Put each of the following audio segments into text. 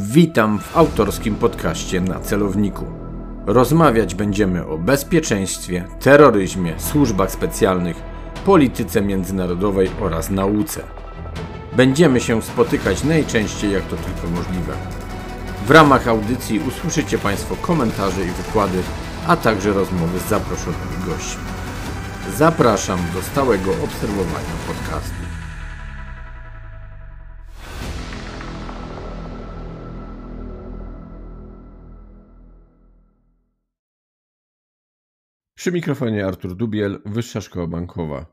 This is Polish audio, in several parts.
Witam w autorskim podcaście na celowniku. Rozmawiać będziemy o bezpieczeństwie, terroryzmie, służbach specjalnych, polityce międzynarodowej oraz nauce. Będziemy się spotykać najczęściej jak to tylko możliwe. W ramach audycji usłyszycie Państwo komentarze i wykłady, a także rozmowy z zaproszonymi gośćmi. Zapraszam do stałego obserwowania podcastu. Przy mikrofonie Artur Dubiel, Wyższa Szkoła Bankowa.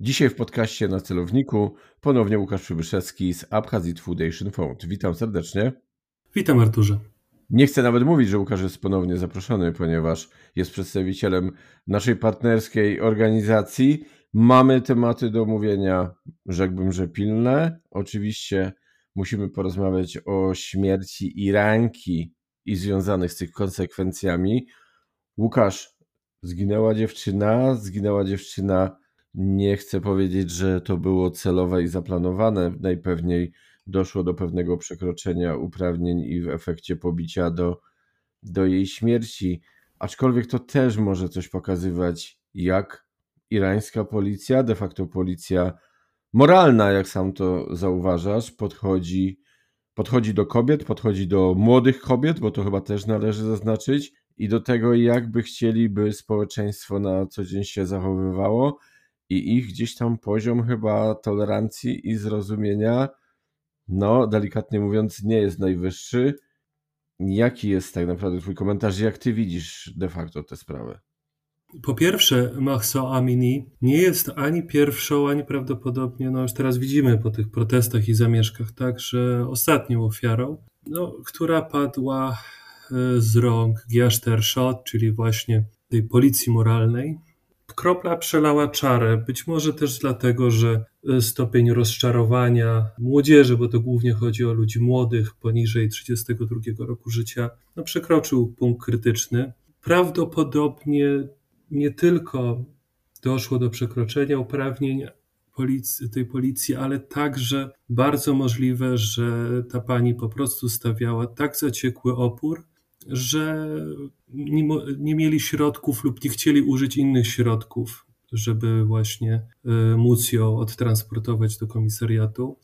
Dzisiaj w podcaście na celowniku ponownie Łukasz Przybyszewski z Abkhazit Foundation Fund. Witam serdecznie. Witam Arturze. Nie chcę nawet mówić, że Łukasz jest ponownie zaproszony, ponieważ jest przedstawicielem naszej partnerskiej organizacji. Mamy tematy do omówienia, rzekłbym, że pilne. Oczywiście musimy porozmawiać o śmierci Iranki i związanych z tych konsekwencjami. Łukasz, Zginęła dziewczyna, zginęła dziewczyna. Nie chcę powiedzieć, że to było celowe i zaplanowane. Najpewniej doszło do pewnego przekroczenia uprawnień i w efekcie pobicia do, do jej śmierci. Aczkolwiek to też może coś pokazywać, jak irańska policja, de facto policja moralna, jak sam to zauważasz, podchodzi, podchodzi do kobiet, podchodzi do młodych kobiet, bo to chyba też należy zaznaczyć, i do tego, jakby chcieliby społeczeństwo na co dzień się zachowywało, i ich gdzieś tam poziom chyba tolerancji i zrozumienia, no delikatnie mówiąc, nie jest najwyższy. Jaki jest tak naprawdę Twój komentarz? Jak Ty widzisz de facto tę sprawę? Po pierwsze, Mahsa Amini nie jest ani pierwszą, ani prawdopodobnie, no już teraz widzimy po tych protestach i zamieszkach, tak, że ostatnią ofiarą, no, która padła z rąk Giaszterszot, czyli właśnie tej policji moralnej. Kropla przelała czarę, być może też dlatego, że stopień rozczarowania młodzieży, bo to głównie chodzi o ludzi młodych poniżej 32 roku życia, no przekroczył punkt krytyczny. Prawdopodobnie nie tylko doszło do przekroczenia uprawnień policji, tej policji, ale także bardzo możliwe, że ta pani po prostu stawiała tak zaciekły opór, że nie, nie mieli środków lub nie chcieli użyć innych środków, żeby właśnie e, móc ją odtransportować do komisariatu.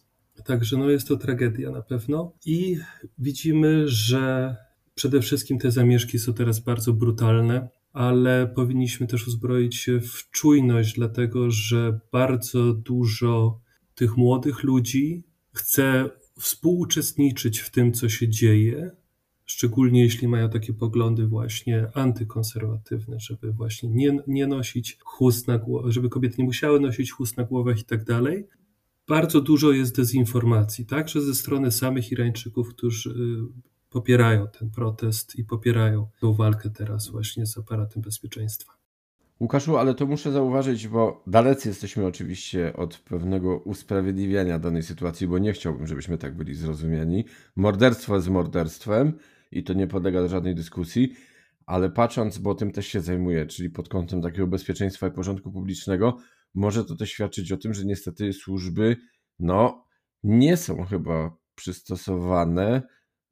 Także no jest to tragedia na pewno. I widzimy, że przede wszystkim te zamieszki są teraz bardzo brutalne, ale powinniśmy też uzbroić się w czujność, dlatego że bardzo dużo tych młodych ludzi chce współuczestniczyć w tym, co się dzieje, szczególnie jeśli mają takie poglądy właśnie antykonserwatywne, żeby właśnie nie, nie nosić chust na głowę, żeby kobiety nie musiały nosić chust na głowach i tak dalej. Bardzo dużo jest dezinformacji, także ze strony samych Irańczyków, którzy y, popierają ten protest i popierają tą walkę teraz właśnie z aparatem bezpieczeństwa. Łukaszu, ale to muszę zauważyć, bo dalecy jesteśmy oczywiście od pewnego usprawiedliwiania danej sytuacji, bo nie chciałbym, żebyśmy tak byli zrozumiani. Morderstwo jest morderstwem, i to nie podlega żadnej dyskusji, ale patrząc, bo tym też się zajmuję, czyli pod kątem takiego bezpieczeństwa i porządku publicznego, może to też świadczyć o tym, że niestety służby no, nie są chyba przystosowane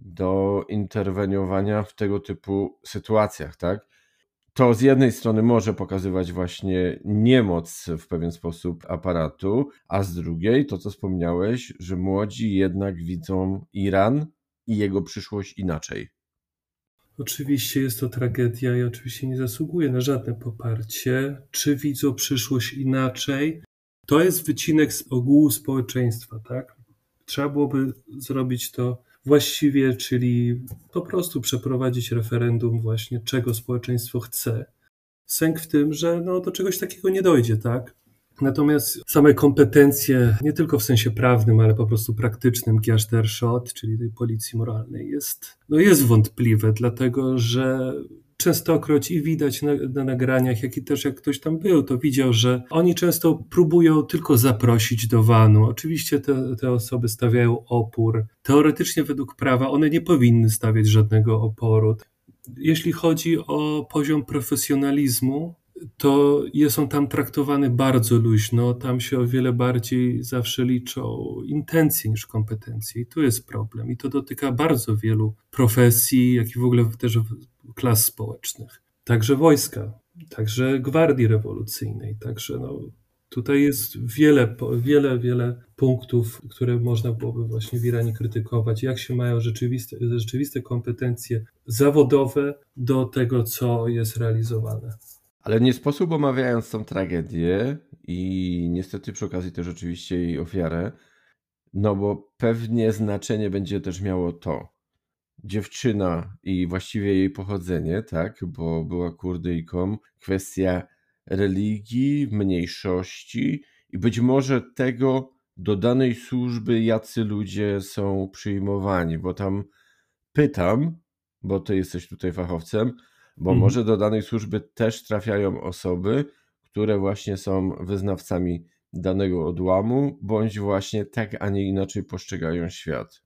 do interweniowania w tego typu sytuacjach, tak? To z jednej strony może pokazywać właśnie niemoc w pewien sposób aparatu, a z drugiej to, co wspomniałeś, że młodzi jednak widzą Iran i jego przyszłość inaczej. Oczywiście jest to tragedia i oczywiście nie zasługuje na żadne poparcie. Czy widzą przyszłość inaczej? To jest wycinek z ogółu społeczeństwa, tak? Trzeba byłoby zrobić to właściwie, czyli po prostu przeprowadzić referendum właśnie, czego społeczeństwo chce. Sęk w tym, że no, do czegoś takiego nie dojdzie, tak? Natomiast same kompetencje, nie tylko w sensie prawnym, ale po prostu praktycznym Giaszterszot, czyli tej policji moralnej, jest, no jest wątpliwe, dlatego że częstokroć i widać na, na, nagraniach, jak i też jak ktoś tam był, to widział, że oni często próbują tylko zaprosić do wanu. Oczywiście te, te osoby stawiają opór. Teoretycznie według prawa one nie powinny stawiać żadnego oporu. Jeśli chodzi o poziom profesjonalizmu, to są tam traktowane bardzo luźno. Tam się o wiele bardziej zawsze liczą intencje niż kompetencje. I tu jest problem. I to dotyka bardzo wielu profesji, jak i w ogóle też klas społecznych. Także wojska, także gwardii rewolucyjnej. Także no, tutaj jest wiele, wiele, wiele punktów, które można byłoby właśnie w Iranie krytykować. Jak się mają rzeczywiste, rzeczywiste kompetencje zawodowe do tego, co jest realizowane. Ale nie sposób omawiając tą tragedię i niestety przy okazji też oczywiście jej ofiarę, no bo pewnie znaczenie będzie też miało to. Dziewczyna i właściwie jej pochodzenie, tak, bo była kurdyjką, kwestia religii, mniejszości i być może tego do danej służby, jacy ludzie są przyjmowani, bo tam pytam, bo ty jesteś tutaj fachowcem, bo mhm. może do danej służby też trafiają osoby, które właśnie są wyznawcami danego odłamu, bądź właśnie tak, a nie inaczej postrzegają świat.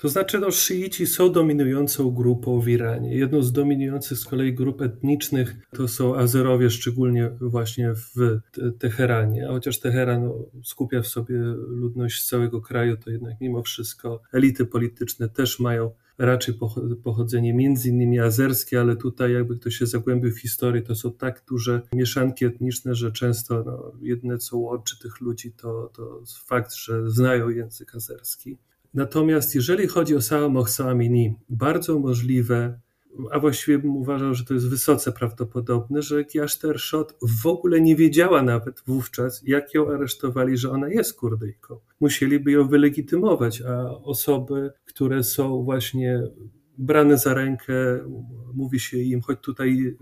To znaczy, no, szyici są dominującą grupą w Iranie. Jedną z dominujących z kolei grup etnicznych to są Azerowie, szczególnie właśnie w Teheranie. A chociaż Teheran no, skupia w sobie ludność z całego kraju, to jednak mimo wszystko elity polityczne też mają raczej pochodzenie między innymi azerskie, ale tutaj jakby ktoś się zagłębił w historię, to są tak duże mieszanki etniczne, że często no, jedne co łączy tych ludzi to, to fakt, że znają język azerski. Natomiast jeżeli chodzi o samą Mohsa Amini, bardzo możliwe, a właściwie bym uważał, że to jest wysoce prawdopodobne, że Kiaszter Shot w ogóle nie wiedziała nawet wówczas, jak ją aresztowali, że ona jest Kurdyjką. Musieliby ją wylegitymować, a osoby, które są właśnie brane za rękę, mówi się im, choć tutaj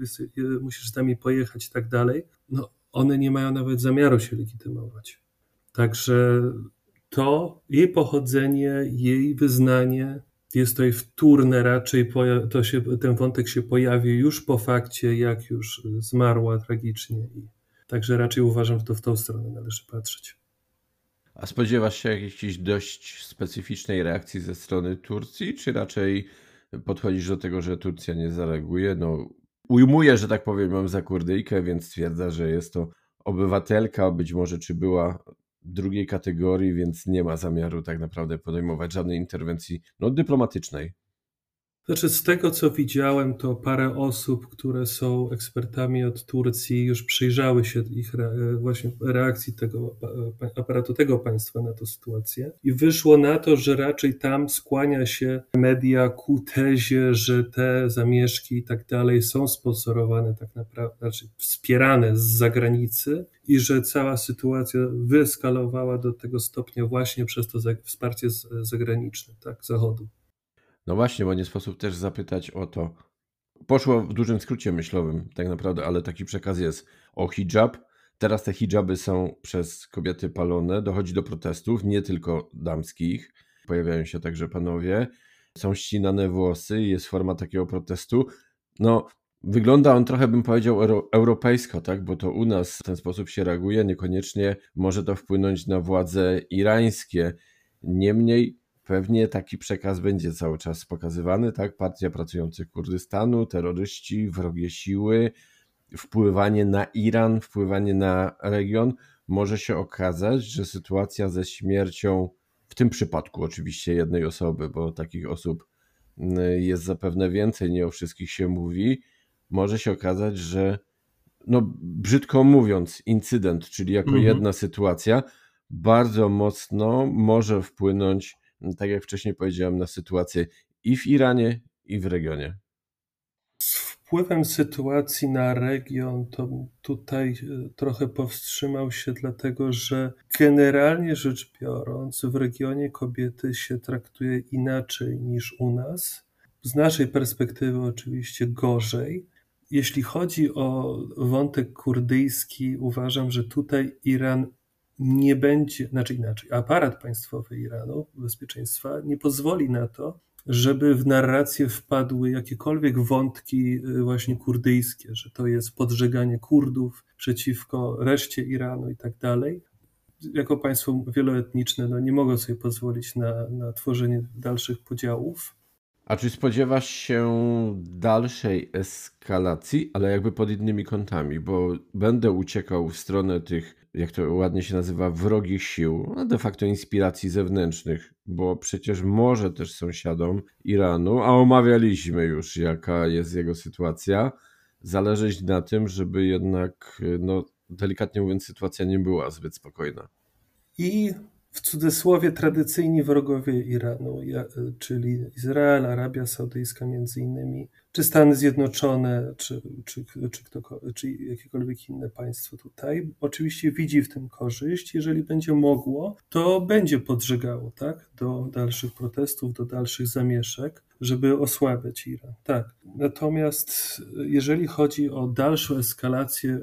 musisz z nami pojechać i tak dalej, no one nie mają nawet zamiaru się legitymować. Także to jej pochodzenie, jej wyznanie jest tutaj wtórne raczej, to się, ten wątek się pojawi już po fakcie, jak już zmarła tragicznie. Także raczej uważam, że to w tą stronę należy patrzeć. A spodziewasz się jakiejś dość specyficznej reakcji ze strony Turcji, czy raczej podchodzisz do tego, że Turcja nie zareaguje? No, ujmuję, że tak powiem, mam za kurdyjkę, więc stwierdza, że jest to obywatelka, być może czy była drugiej kategorii, więc nie ma zamiaru tak naprawdę podejmować żadnej interwencji no, dyplomatycznej. Znaczy, z tego co widziałem, to parę osób, które są ekspertami od Turcji, już przyjrzały się ich re, właśnie reakcji tego aparatu tego państwa na tę sytuację. I wyszło na to, że raczej tam skłania się media ku tezie, że te zamieszki i tak dalej są sponsorowane tak naprawdę, znaczy wspierane z zagranicy i że cała sytuacja wyeskalowała do tego stopnia właśnie przez to wsparcie zagraniczne, tak, Zachodu. No właśnie, bo nie sposób też zapytać o to. Poszło w dużym skrócie myślowym, tak naprawdę, ale taki przekaz jest o hijab. Teraz te hijaby są przez kobiety palone, dochodzi do protestów, nie tylko damskich. Pojawiają się także panowie, są ścinane włosy, jest forma takiego protestu. No, wygląda on trochę, bym powiedział, euro, europejsko, tak? Bo to u nas w ten sposób się reaguje, niekoniecznie może to wpłynąć na władze irańskie. Niemniej Pewnie taki przekaz będzie cały czas pokazywany, tak? Partia Pracujących Kurdystanu, terroryści, wrogie siły, wpływanie na Iran, wpływanie na region. Może się okazać, że sytuacja ze śmiercią, w tym przypadku oczywiście jednej osoby, bo takich osób mm, jest zapewne więcej, nie o wszystkich się mówi, może się okazać, że no brzydko mówiąc, incydent, czyli jako mhm. jedna sytuacja, bardzo mocno może wpłynąć tak jak wcześniej powiedziałem, na sytuację i w Iranie, i w regionie. Z wpływem sytuacji na region, to tutaj e, trochę powstrzymał się, dlatego że generalnie rzecz biorąc, w regionie kobiety się traktuje inaczej niż u nas. Z naszej perspektywy, oczywiście, gorzej. Jeśli chodzi o wątek kurdyjski, uważam, że tutaj Iran nie będzie, znaczy inaczej, aparat państwowy Iranu, bezpieczeństwa, nie pozwoli na to, żeby w narrację wpadły jakiekolwiek wątki y, właśnie kurdyjskie, że to jest podżeganie Kurdów przeciwko reszcie Iranu i tak dalej. Jako państwo wieloetniczne no nie mogą sobie pozwolić na, na tworzenie dalszych podziałów. A czy spodziewasz się dalszej eskalacji, ale jakby pod innymi kątami? Bo będę uciekał w stronę tych, jak to ładnie się nazywa, wrogich sił, a de facto inspiracji zewnętrznych, bo przecież może też sąsiadom Iranu, a omawialiśmy już, jaka jest jego sytuacja, zależeć na tym, żeby jednak, no, delikatnie mówiąc, sytuacja nie była zbyt spokojna. I w cudzysłowie tradycyjni wrogowie Iranu, czyli Izrael, Arabia Saudyjska między innymi, czy Stany Zjednoczone, czy, czy, czy, kto, czy jakiekolwiek inne państwo tutaj, oczywiście widzi w tym korzyść. Jeżeli będzie mogło, to będzie podżegało tak, do dalszych protestów, do dalszych zamieszek, żeby osłabiać Iran. Tak. Natomiast jeżeli chodzi o dalszą eskalację e,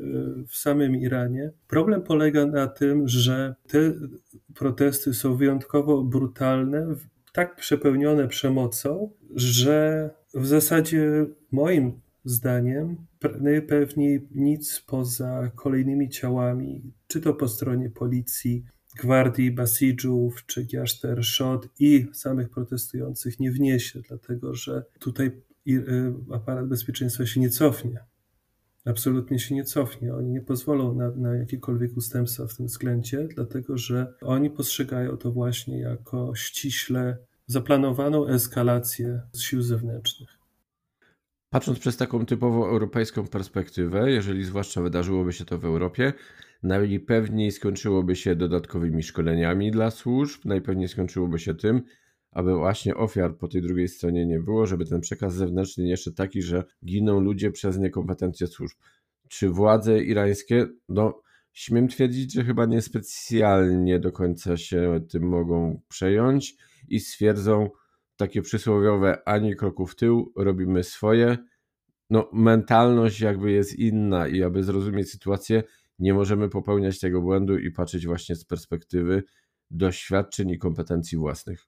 w samym Iranie, problem polega na tym, że te protesty są wyjątkowo brutalne, tak przepełnione przemocą, że w zasadzie moim zdaniem najpewniej nic poza kolejnymi ciałami, czy to po stronie policji, gwardii Basidżów, czy Giaszter Szot i samych protestujących nie wniesie, dlatego że tutaj y, aparat bezpieczeństwa się nie cofnie. Absolutnie się nie cofnie. Oni nie pozwolą na, na jakiekolwiek ustępstwa w tym względzie, dlatego że oni postrzegają to właśnie jako ściśle zaplanowaną eskalację sił zewnętrznych. Patrząc przez taką typowo europejską perspektywę, jeżeli zwłaszcza wydarzyłoby się to w Europie, najpewniej skończyłoby się dodatkowymi szkoleniami dla służb, najpewniej skończyłoby się tym, aby właśnie ofiar po tej drugiej stronie nie było, żeby ten przekaz zewnętrzny nie jeszcze taki, że giną ludzie przez niekompetencje służb. Czy władze irańskie, no śmiem twierdzić, że chyba niespecjalnie do końca się tym mogą przejąć i stwierdzą takie przysłowiowe ani kroku w tył, robimy swoje. No, mentalność jakby jest inna i aby zrozumieć sytuację, nie możemy popełniać tego błędu i patrzeć właśnie z perspektywy doświadczeń i kompetencji własnych.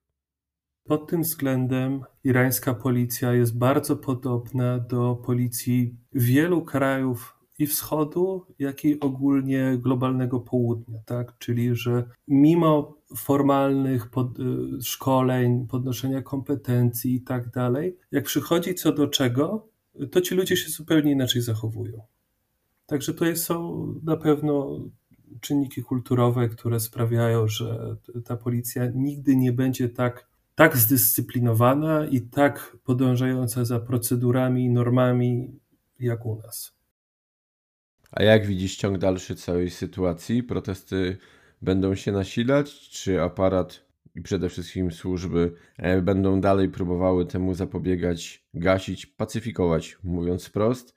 Pod tym względem irańska policja jest bardzo podobna do policji wielu krajów i wschodu, jak i ogólnie globalnego południa, tak? Czyli, że mimo formalnych pod, y, szkoleń, podnoszenia kompetencji i tak dalej, jak przychodzi co do czego, to ci ludzie się zupełnie inaczej zachowują. Także to są na pewno czynniki kulturowe, które sprawiają, że ta policja nigdy nie będzie tak, tak zdyscyplinowana i tak podążająca za procedurami i normami jak u nas. A jak widzisz ciąg dalszy całej sytuacji? Protesty będą się nasilać, czy aparat i przede wszystkim służby e, będą dalej próbowały temu zapobiegać, gasić, pacyfikować, mówiąc wprost?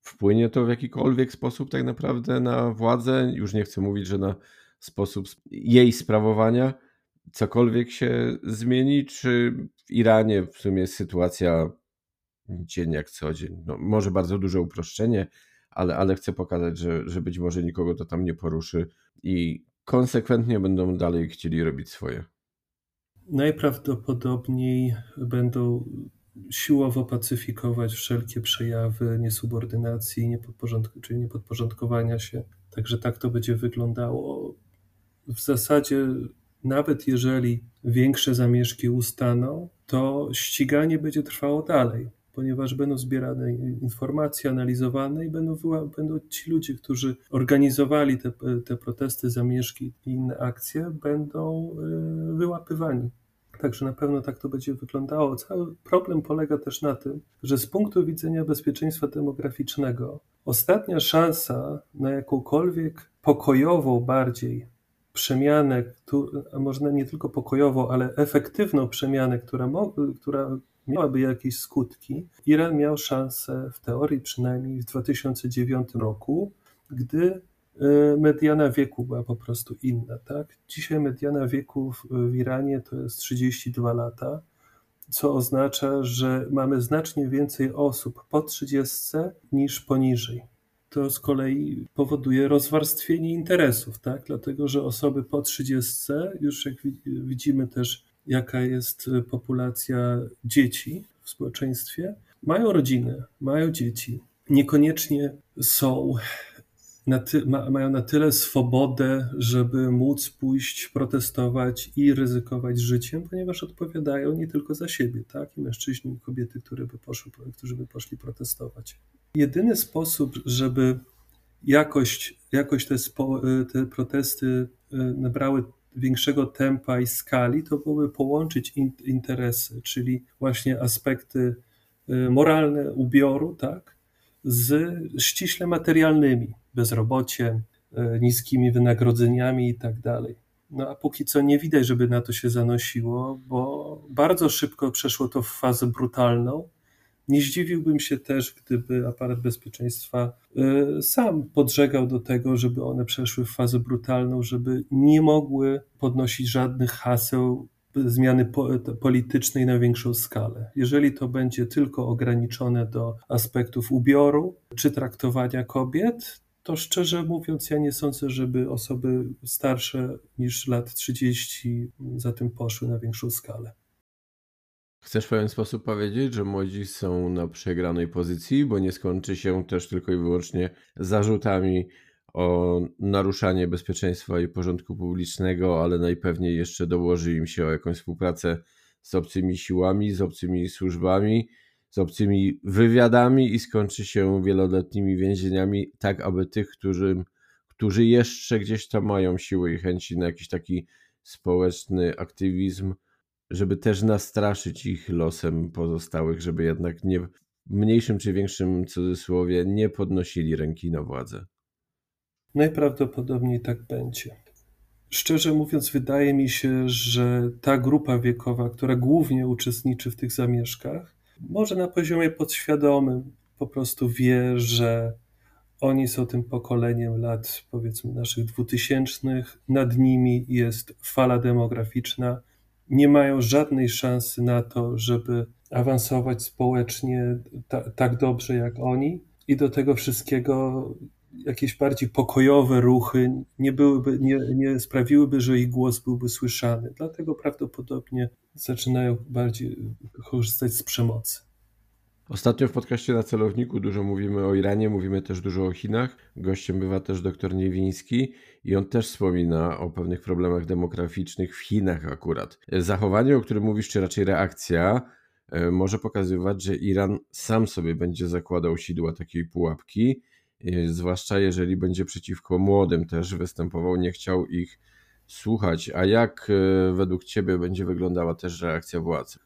Wpłynie to w jakikolwiek sposób tak naprawdę na władzę? Już nie chcę mówić, że na sposób jej sprawowania cokolwiek się zmieni, czy w Iranie w sumie sytuacja dzień jak co dzień? No, może bardzo duże uproszczenie, ale, ale chcę pokazać, że, że być może nikogo to tam nie poruszy i konsekwentnie będą dalej chcieli robić swoje. Najprawdopodobniej będą siłowo pacyfikować wszelkie przejawy niesubordynacji, niepodporządk czyli niepodporządkowania się. Także tak to będzie wyglądało. W zasadzie, nawet jeżeli większe zamieszki ustaną, to ściganie będzie trwało dalej ponieważ będą zbierane informacje, analizowane i będą, będą ci ludzie, którzy organizowali te, te protesty, zamieszki i inne akcje, będą y, wyłapywani. Także na pewno tak to będzie wyglądało. Cały problem polega też na tym, że z punktu widzenia bezpieczeństwa demograficznego, ostatnia szansa na jakąkolwiek pokojową bardziej przemianę, a może nie tylko pokojową, ale efektywną przemianę, która, która miałaby jakieś skutki, Iran miał szansę, w teorii przynajmniej w 2009 roku, gdy e, mediana wieku była po prostu inna. Tak? Dzisiaj mediana wieku w Iranie to jest 32 lata, co oznacza, że mamy znacznie więcej osób po 30 niż poniżej. To z kolei powoduje rozwarstwienie interesów, tak? dlatego że osoby po 30, już jak widzimy też jaka jest y, populacja dzieci w społeczeństwie, mają rodziny, mają dzieci, niekoniecznie są na ty, ma, mają na tyle swobodę, żeby móc pójść protestować i ryzykować życiem, ponieważ odpowiadają nie tylko za siebie, tak? I mężczyźni, i kobiety, które by poszły, którzy by poszli protestować. Jedyny sposób, żeby jakość, jakoś te, spo, te protesty y, nabrały większego tempa i skali, to byłoby połączyć in, interesy, czyli właśnie aspekty y, moralne ubioru, tak, z ściśle materialnymi, bezrobocie, y, niskimi wynagrodzeniami i tak dalej. No a póki co nie widać, żeby na to się zanosiło, bo bardzo szybko przeszło to w fazę brutalną, nie zdziwiłbym się też, gdyby aparat bezpieczeństwa y, sam podżegał do tego, żeby one przeszły w fazę brutalną, żeby nie mogły podnosić żadnych haseł zmiany politycznej na większą skalę. Jeżeli to będzie tylko ograniczone do aspektów ubioru czy traktowania kobiet, to szczerze mówiąc, ja nie sądzę, żeby osoby starsze niż lat 30 za tym poszły na większą skalę. Chcesz w pewien sposób powiedzieć, że młodzi są na przegranej pozycji, bo nie skończy się też tylko i wyłącznie zarzutami o naruszanie bezpieczeństwa i porządku publicznego, ale najpewniej jeszcze dołoży im się o jakąś współpracę z obcymi siłami, z obcymi służbami, z obcymi wywiadami i skończy się wieloletnimi więzieniami, tak aby tych, którzy, którzy jeszcze gdzieś tam mają siły i chęci na jakiś taki społeczny aktywizm, żeby też nastraszyć ich losem pozostałych, żeby jednak nie w mniejszym czy większym cudzysłowie nie podnosili ręki na władzę. Najprawdopodobniej tak będzie. Szczerze mówiąc, wydaje mi się, że ta grupa wiekowa, która głównie uczestniczy w tych zamieszkach, może na poziomie podświadomym po prostu wie, że oni są tym pokoleniem lat, powiedzmy, naszych dwutysięcznych, nad nimi jest fala demograficzna, nie mają żadnej szansy na to, żeby awansować społecznie ta, tak dobrze jak oni. I do tego wszystkiego jakieś bardziej pokojowe ruchy nie, byłyby, nie, nie sprawiłyby, że ich głos byłby słyszany. Dlatego prawdopodobnie zaczynają bardziej korzystać z przemocy. Ostatnio w podcaście na celowniku dużo mówimy o Iranie, mówimy też dużo o Chinach. Gościem bywa też doktor Niewiński i on też wspomina o pewnych problemach demograficznych w Chinach akurat. Zachowanie, o którym mówisz, czy raczej reakcja, e, może pokazywać, że Iran sam sobie będzie zakładał sidła takiej pułapki, e, zwłaszcza jeżeli będzie przeciwko młodym też występował, nie chciał ich słuchać. A jak e, według Ciebie będzie wyglądała też reakcja władz?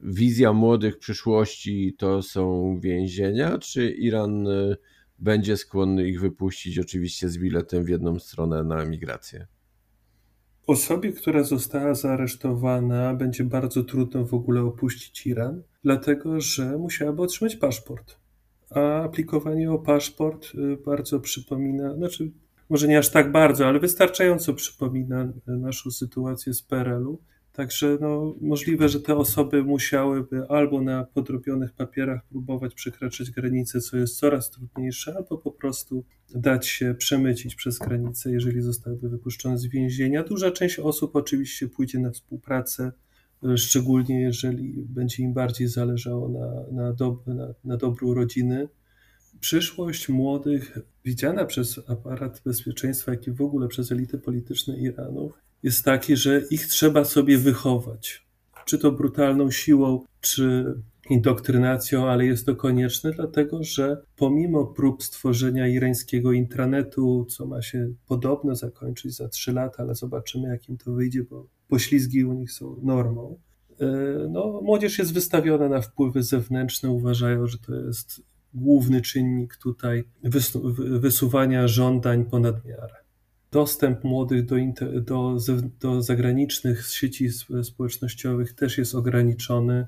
Wizja młodych przyszłości to są więzienia, czy Iran y, będzie skłonny ich wypuścić, oczywiście z biletem w jedną stronę na emigrację? Osobie, która została zaaresztowana, będzie bardzo trudno w ogóle opuścić Iran, dlatego że musiałaby otrzymać paszport. A aplikowanie o paszport y, bardzo przypomina, znaczy może nie aż tak bardzo, ale wystarczająco przypomina naszą sytuację z PRL-u. Także no, możliwe, że te osoby musiałyby albo na podrobionych papierach próbować przekraczać granicę, co jest coraz trudniejsze, albo po prostu dać się przemycić przez granicę, jeżeli zostałyby wypuszczone z więzienia. Duża część osób oczywiście pójdzie na współpracę, szczególnie jeżeli będzie im bardziej zależało na, na, dob na, na dobru rodziny. Przyszłość młodych, widziana przez aparat bezpieczeństwa, jak i w ogóle przez elity polityczne Iranu, jest taki, że ich trzeba sobie wychować. Czy to brutalną siłą, czy indoktrynacją, ale jest to konieczne, dlatego że pomimo prób stworzenia irańskiego intranetu, co ma się podobno zakończyć za trzy lata, ale zobaczymy, jak im to wyjdzie, bo poślizgi u nich są normą. E, no, młodzież jest wystawiona na wpływy zewnętrzne, uważają, że to jest główny czynnik tutaj wysuwania żądań ponad miarę dostęp młodych do, do, do zagranicznych sieci społecznościowych też jest ograniczony.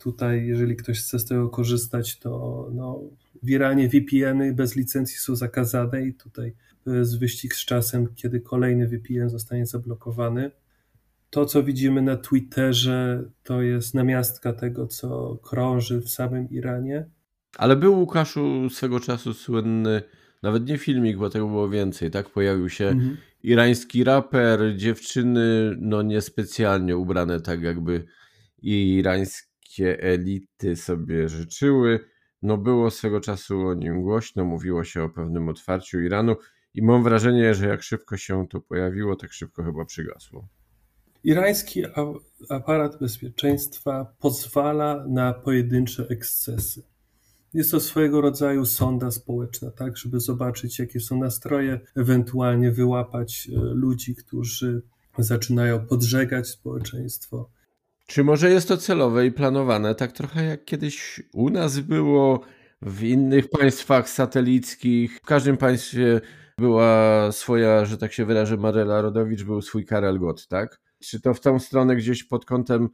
Tutaj, jeżeli ktoś chce z tego korzystać, to no, w Iranie VPN-y bez licencji są zakazane i tutaj jest wyścig z czasem, kiedy kolejny VPN zostanie zablokowany. To, co widzimy na Twitterze, to jest namiastka tego, co krąży w samym Iranie. Ale był Łukaszu swego czasu słynny nawet nie filmik, bo tego było więcej, tak? Pojawił się mhm. irański raper, dziewczyny, no niespecjalnie ubrane tak, jakby irańskie elity sobie życzyły. no było swego czasu o nim głośno, mówiło się o pewnym otwarciu Iranu i mam wrażenie, że jak szybko się to pojawiło, tak szybko chyba przygasło. Irański aparat bezpieczeństwa pozwala na pojedyncze ekscesy. Jest to swojego rodzaju sonda społeczna, tak, żeby zobaczyć, jakie są nastroje, ewentualnie wyłapać e, ludzi, którzy zaczynają podżegać społeczeństwo. Czy może jest to celowe i planowane, tak trochę jak kiedyś u nas było, w innych państwach satelickich? W każdym państwie była swoja, że tak się wyrażę, Marela Rodowicz, był swój Karel Gott, tak? Czy to w tą stronę gdzieś pod kątem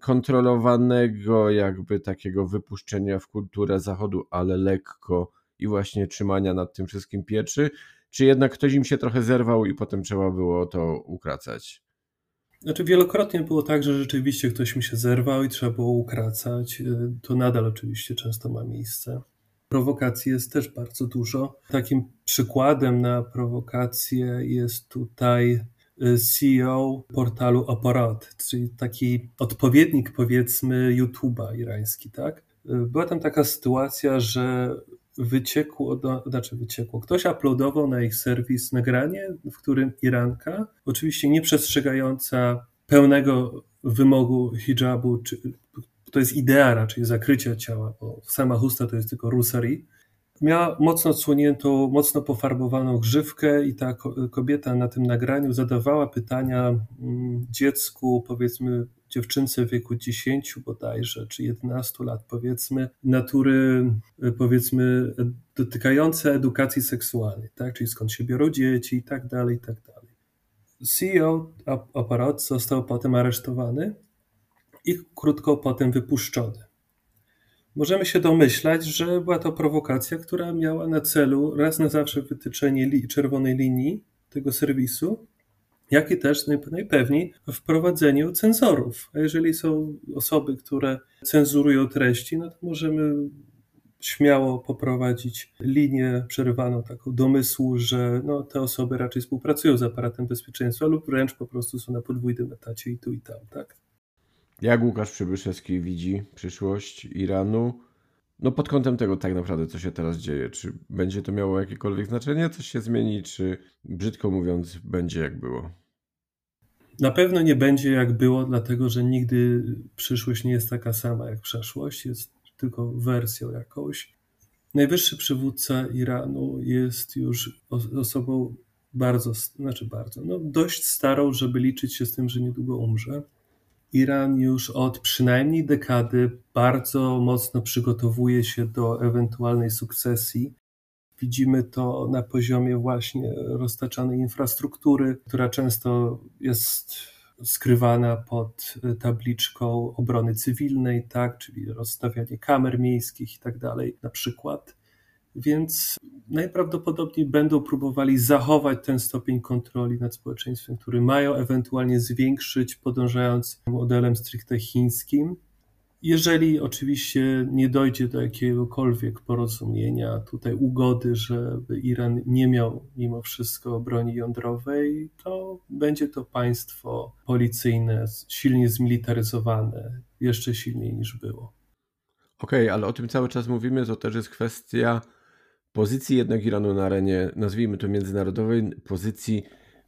kontrolowanego jakby takiego wypuszczenia w kulturę zachodu, ale lekko i właśnie trzymania nad tym wszystkim pieczy, czy jednak ktoś im się trochę zerwał i potem trzeba było to ukracać? Znaczy wielokrotnie było tak, że rzeczywiście ktoś mi się zerwał i trzeba było ukracać. To nadal oczywiście często ma miejsce. Prowokacji jest też bardzo dużo. Takim przykładem na prowokację jest tutaj CEO portalu Aparat, czyli taki odpowiednik powiedzmy YouTube'a irański, tak? Była tam taka sytuacja, że wyciekło, znaczy wyciekło, ktoś uploadował na ich serwis nagranie, w którym Iranka, oczywiście nie przestrzegająca pełnego wymogu hijabu, czy, to jest idea raczej zakrycia ciała, bo sama chusta to jest tylko rusari, Miała mocno odsłoniętą, mocno pofarbowaną grzywkę i ta kobieta na tym nagraniu zadawała pytania mm, dziecku, powiedzmy dziewczynce w wieku 10 bodajże, czy 11 lat powiedzmy, natury powiedzmy dotykające edukacji seksualnej, tak? czyli skąd się biorą dzieci i tak dalej, i tak dalej. CEO aparat został potem aresztowany i krótko potem wypuszczony. Możemy się domyślać, że była to prowokacja, która miała na celu raz na zawsze wytyczenie czerwonej linii tego serwisu, jak i też najpewniej wprowadzeniu cenzorów. A jeżeli są osoby, które cenzurują treści, no to możemy śmiało poprowadzić linię przerywaną taką domysłu, że no, te osoby raczej współpracują z aparatem bezpieczeństwa lub wręcz po prostu są na podwójnym etacie i tu i tam, tak? Jak Łukasz Przybyszewski widzi przyszłość Iranu? No pod kątem tego tak naprawdę, co się teraz dzieje. Czy będzie to miało jakiekolwiek znaczenie, coś się zmieni, czy brzydko mówiąc, będzie jak było? Na pewno nie będzie jak było, dlatego że nigdy przyszłość nie jest taka sama jak przeszłość, jest tylko wersją jakąś. Najwyższy przywódca Iranu jest już osobą bardzo, znaczy bardzo, no dość starą, żeby liczyć się z tym, że niedługo umrze. Iran już od przynajmniej dekady bardzo mocno przygotowuje się do ewentualnej sukcesji. Widzimy to na poziomie właśnie roztaczanej infrastruktury, która często jest skrywana pod tabliczką obrony cywilnej, tak, czyli rozstawianie kamer miejskich i tak dalej, na przykład. Więc najprawdopodobniej będą próbowali zachować ten stopień kontroli nad społeczeństwem, który mają ewentualnie zwiększyć, podążając modelem stricte chińskim. Jeżeli oczywiście nie dojdzie do jakiegokolwiek porozumienia, tutaj ugody, żeby Iran nie miał mimo wszystko broni jądrowej, to będzie to państwo policyjne, silnie zmilitaryzowane, jeszcze silniej niż było. Okej, okay, ale o tym cały czas mówimy, to też jest kwestia pozycji jednak Iranu na arenie, nazwijmy to międzynarodowej, pozycji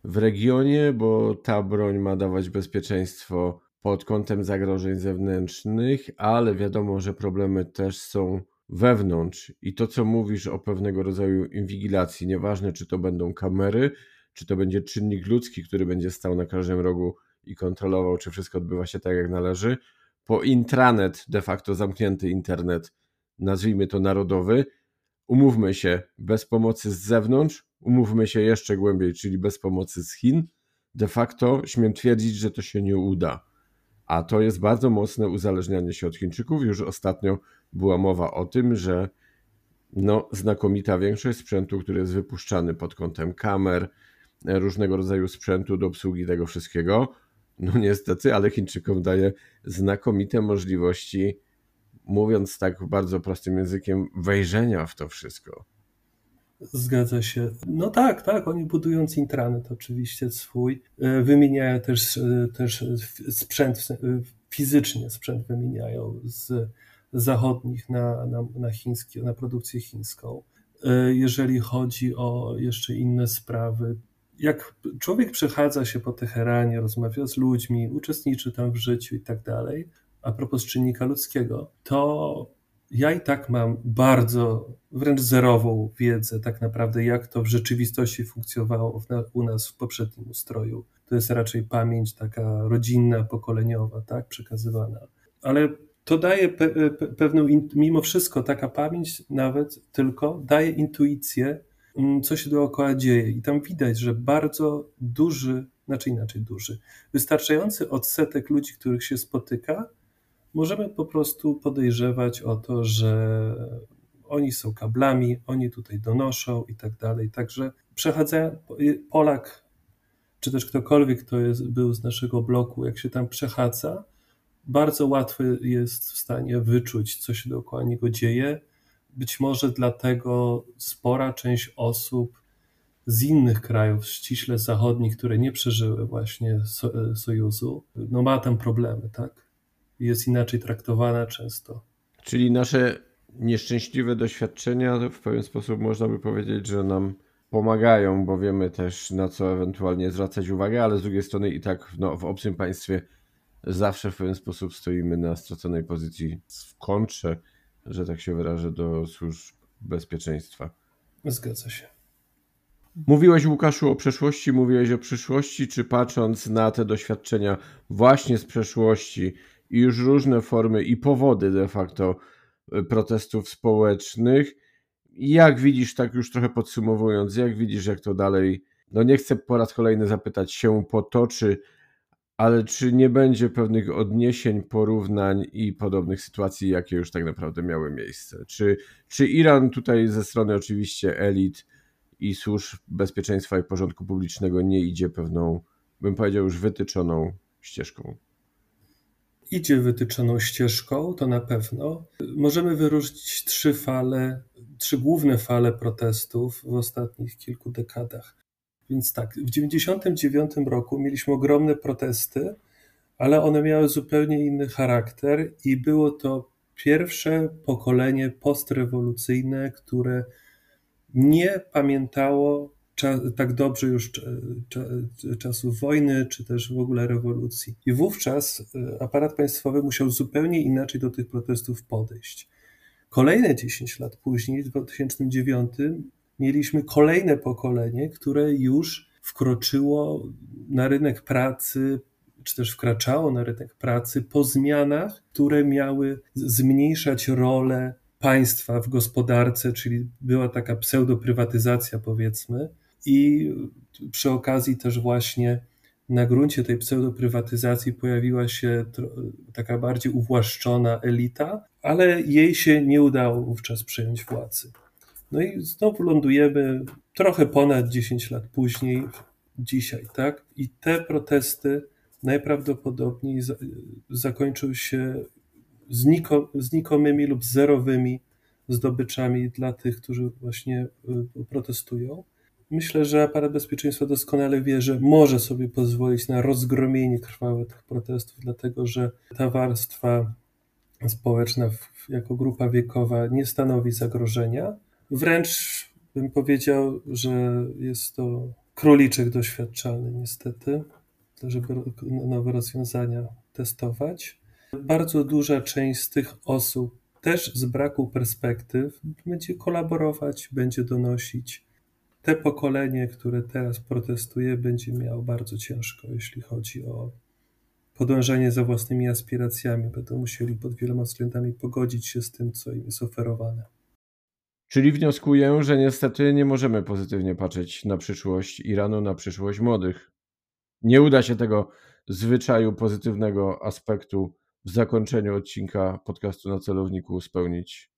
w regionie, bo ta broń ma dawać bezpieczeństwo pod kątem zagrożeń zewnętrznych, ale wiadomo, że problemy też są wewnątrz. I to, co mówisz o pewnego rodzaju inwigilacji, nieważne czy to będą kamery, czy to będzie czynnik ludzki, który będzie stał na każdym rogu i kontrolował, czy wszystko odbywa się tak, jak należy, po intranet, de facto zamknięty internet, nazwijmy to narodowy, umówmy się, bez pomocy z zewnątrz, umówmy się jeszcze głębiej, czyli bez pomocy z Chin, de facto śmiem twierdzić, że to się nie uda. A to jest bardzo mocne uzależnianie się od Chińczyków. Już ostatnio była mowa o tym, że no, znakomita większość sprzętu, który jest wypuszczany pod kątem kamer, różnego rodzaju sprzętu do obsługi tego wszystkiego, no niestety, ale Chińczykom daje znakomite możliwości mówiąc tak bardzo prostym językiem, wejrzenia w to wszystko. Zgadza się. No tak, tak, oni budując intranet oczywiście swój, e, wymieniają też, e, też sprzęt, e, fizycznie sprzęt wymieniają z zachodnich na, na, na, chiński, na produkcję chińską. Jeżeli chodzi o jeszcze inne sprawy, jak człowiek przechadza się po Teheranie, rozmawia z ludźmi, uczestniczy tam w życiu i tak dalej, a propos czynnika ludzkiego, to ja i tak mam bardzo, wręcz zerową wiedzę tak naprawdę, jak to w rzeczywistości funkcjonowało u nas w poprzednim ustroju. To jest raczej pamięć taka rodzinna, pokoleniowa, tak, przekazywana. Ale to daje pe pewną, mimo wszystko taka pamięć nawet tylko daje intuicję, mm, co się dookoła dzieje. I tam widać, że bardzo duży, znaczy inaczej duży, wystarczający odsetek ludzi, których się spotyka, możemy po prostu podejrzewać o to, że oni są kablami, oni tutaj donoszą i tak dalej. Także przechadza Polak, czy też ktokolwiek, kto jest, był z naszego bloku, jak się tam przechadza, bardzo łatwo jest w stanie wyczuć, co się dookoła niego dzieje. Być może dlatego spora część osób z innych krajów, ściśle zachodnich, które nie przeżyły właśnie Sojuzu, no ma tam problemy, tak? Jest inaczej traktowana często. Czyli nasze nieszczęśliwe doświadczenia w pewien sposób można by powiedzieć, że nam pomagają, bo wiemy też na co ewentualnie zwracać uwagę, ale z drugiej strony i tak no, w obcym państwie zawsze w pewien sposób stoimy na straconej pozycji w kontrze, że tak się wyrażę, do służb bezpieczeństwa. Zgadza się. Mówiłeś, Łukaszu, o przeszłości, mówiłeś o przyszłości, czy patrząc na te doświadczenia właśnie z przeszłości, i już różne formy i powody de facto e, protestów społecznych. Jak widzisz, tak już trochę podsumowując, jak widzisz, jak to dalej, no nie chcę po raz kolejny zapytać, się potoczy, ale czy nie będzie pewnych odniesień, porównań i podobnych sytuacji, jakie już tak naprawdę miały miejsce? Czy, czy Iran tutaj ze strony oczywiście elit i służb bezpieczeństwa i porządku publicznego nie idzie pewną, bym powiedział, już wytyczoną ścieżką? Idzie wytyczoną ścieżką, to na pewno. Możemy wyróżnić trzy fale, trzy główne fale protestów w ostatnich kilku dekadach. Więc tak, w 1999 roku mieliśmy ogromne protesty, ale one miały zupełnie inny charakter i było to pierwsze pokolenie postrewolucyjne, które nie pamiętało tak dobrze już czasów wojny, czy też w ogóle rewolucji. I wówczas e, aparat państwowy musiał zupełnie inaczej do tych protestów podejść. Kolejne 10 lat później, w 2009, mieliśmy kolejne pokolenie, które już wkroczyło na rynek pracy, czy też wkraczało na rynek pracy po zmianach, które miały zmniejszać rolę państwa w gospodarce, czyli była taka pseudoprywatyzacja, powiedzmy, i przy okazji też właśnie na gruncie tej pseudoprywatyzacji pojawiła się taka bardziej uwłaszczona elita, ale jej się nie udało wówczas przejąć władzy. No i znowu lądujemy trochę ponad 10 lat później, dzisiaj, tak? I te protesty najprawdopodobniej zakończą się zniko, znikomymi lub zerowymi zdobyczami dla tych, którzy właśnie y, protestują. Myślę, że aparat bezpieczeństwa doskonale wie, że może sobie pozwolić na rozgromienie krwawe tych protestów, dlatego że ta warstwa społeczna jako grupa wiekowa nie stanowi zagrożenia. Wręcz bym powiedział, że jest to króliczek doświadczalny, niestety, żeby nowe rozwiązania testować. Bardzo duża część z tych osób też z braku perspektyw będzie kolaborować, będzie donosić te pokolenie, które teraz protestuje, będzie miało bardzo ciężko, jeśli chodzi o podążanie za własnymi aspiracjami. Będą musieli pod wieloma względami pogodzić się z tym, co im jest oferowane. Czyli wnioskuję, że niestety nie możemy pozytywnie patrzeć na przyszłość Iranu, na przyszłość młodych. Nie uda się tego zwyczaju pozytywnego aspektu w zakończeniu odcinka podcastu na celowniku spełnić.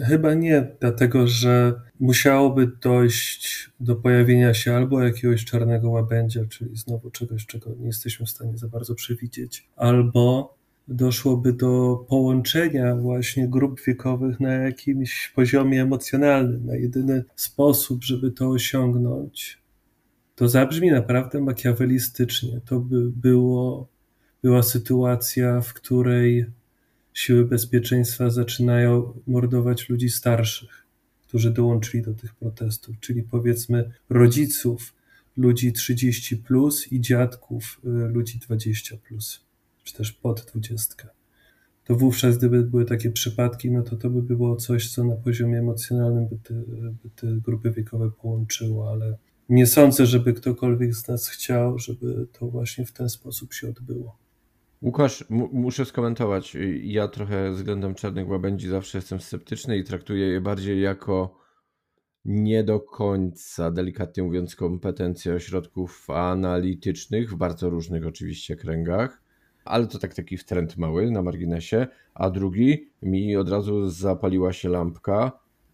Chyba nie, dlatego że musiałoby dojść do pojawienia się albo jakiegoś czarnego łabędzia, czyli znowu czegoś, czego nie jesteśmy w stanie za bardzo przewidzieć, albo doszłoby do połączenia właśnie grup wiekowych na jakimś poziomie emocjonalnym, na jedyny sposób, żeby to osiągnąć. To zabrzmi naprawdę makiawelistycznie. To by było, była sytuacja, w której siły bezpieczeństwa zaczynają mordować ludzi starszych, którzy dołączyli do tych protestów, czyli powiedzmy rodziców ludzi 30 plus i dziadków y, ludzi 20 plus, czy też pod 20. To wówczas, gdyby były takie przypadki, no to to by było coś, co na poziomie emocjonalnym by te, by te grupy wiekowe połączyło, ale nie sądzę, żeby ktokolwiek z nas chciał, żeby to właśnie w ten sposób się odbyło. Łukasz, muszę skomentować. Ja trochę względem czarnych łabędzi zawsze jestem sceptyczny i traktuję je bardziej jako nie do końca, delikatnie mówiąc, kompetencje ośrodków analitycznych w bardzo różnych oczywiście kręgach, ale to tak taki wtręt mały na marginesie. A drugi, mi od razu zapaliła się lampka,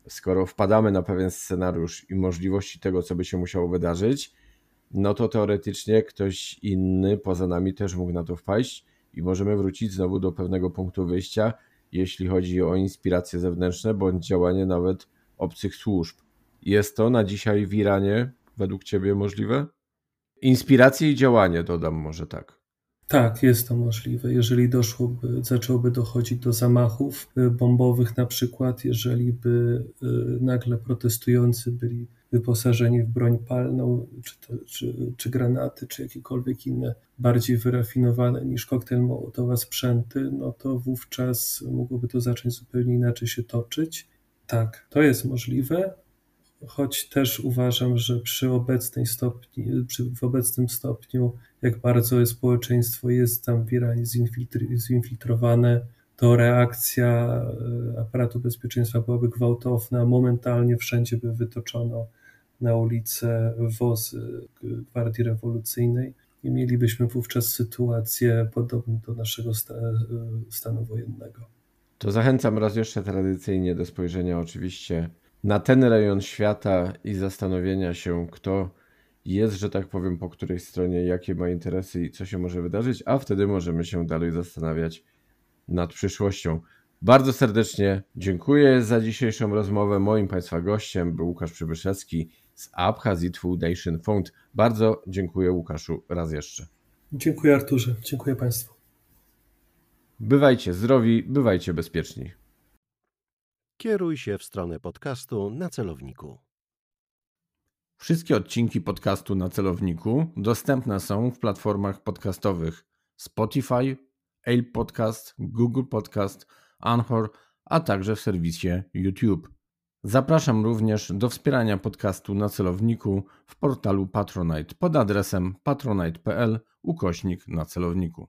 skoro wpadamy na pewien scenariusz i możliwości tego, co by się musiało wydarzyć, no to teoretycznie ktoś inny poza nami też mógł na to wpaść i możemy wrócić znowu do pewnego punktu wyjścia, jeśli chodzi o inspiracje zewnętrzne bądź działanie nawet obcych służb. Jest to na dzisiaj w Iranie według Ciebie możliwe? Inspiracje i działanie, dodam może tak. Tak, jest to możliwe. Jeżeli doszłoby, zaczęłoby dochodzić do zamachów y, bombowych, na przykład, jeżeli by y, nagle protestujący byli wyposażeni w broń palną, czy, to, czy, czy granaty, czy jakiekolwiek inne bardziej wyrafinowane niż koktajl Mołotowa sprzęty, no to wówczas mogłoby to zacząć zupełnie inaczej się toczyć. Tak, to jest możliwe, choć też uważam, że przy obecnej stopni, przy, w obecnym stopniu, jak bardzo społeczeństwo jest tam w Iranie zinfiltrowane, to reakcja e, aparatu bezpieczeństwa byłaby gwałtowna. Momentalnie wszędzie by wytoczono na ulicę wozy Gwardii Rewolucyjnej i mielibyśmy wówczas sytuację podobną do naszego e, stanu wojennego. To zachęcam raz jeszcze tradycyjnie do spojrzenia oczywiście na ten rejon świata i zastanowienia się, kto jest, że tak powiem, po której stronie, jakie ma interesy i co się może wydarzyć, a wtedy możemy się dalej zastanawiać nad przyszłością. Bardzo serdecznie dziękuję za dzisiejszą rozmowę. Moim Państwa gościem był Łukasz Przybyszewski z Abkhazit Foundation Fund. Bardzo dziękuję Łukaszu raz jeszcze. Dziękuję Arturze, dziękuję Państwu. Bywajcie zdrowi, bywajcie bezpieczni. Kieruj się w stronę podcastu na celowniku. Wszystkie odcinki podcastu na celowniku dostępne są w platformach podcastowych Spotify, Apple Podcast, Google Podcast, Anchor, a także w serwisie YouTube. Zapraszam również do wspierania podcastu na celowniku w portalu Patronite pod adresem patronite.pl ukośnik na celowniku.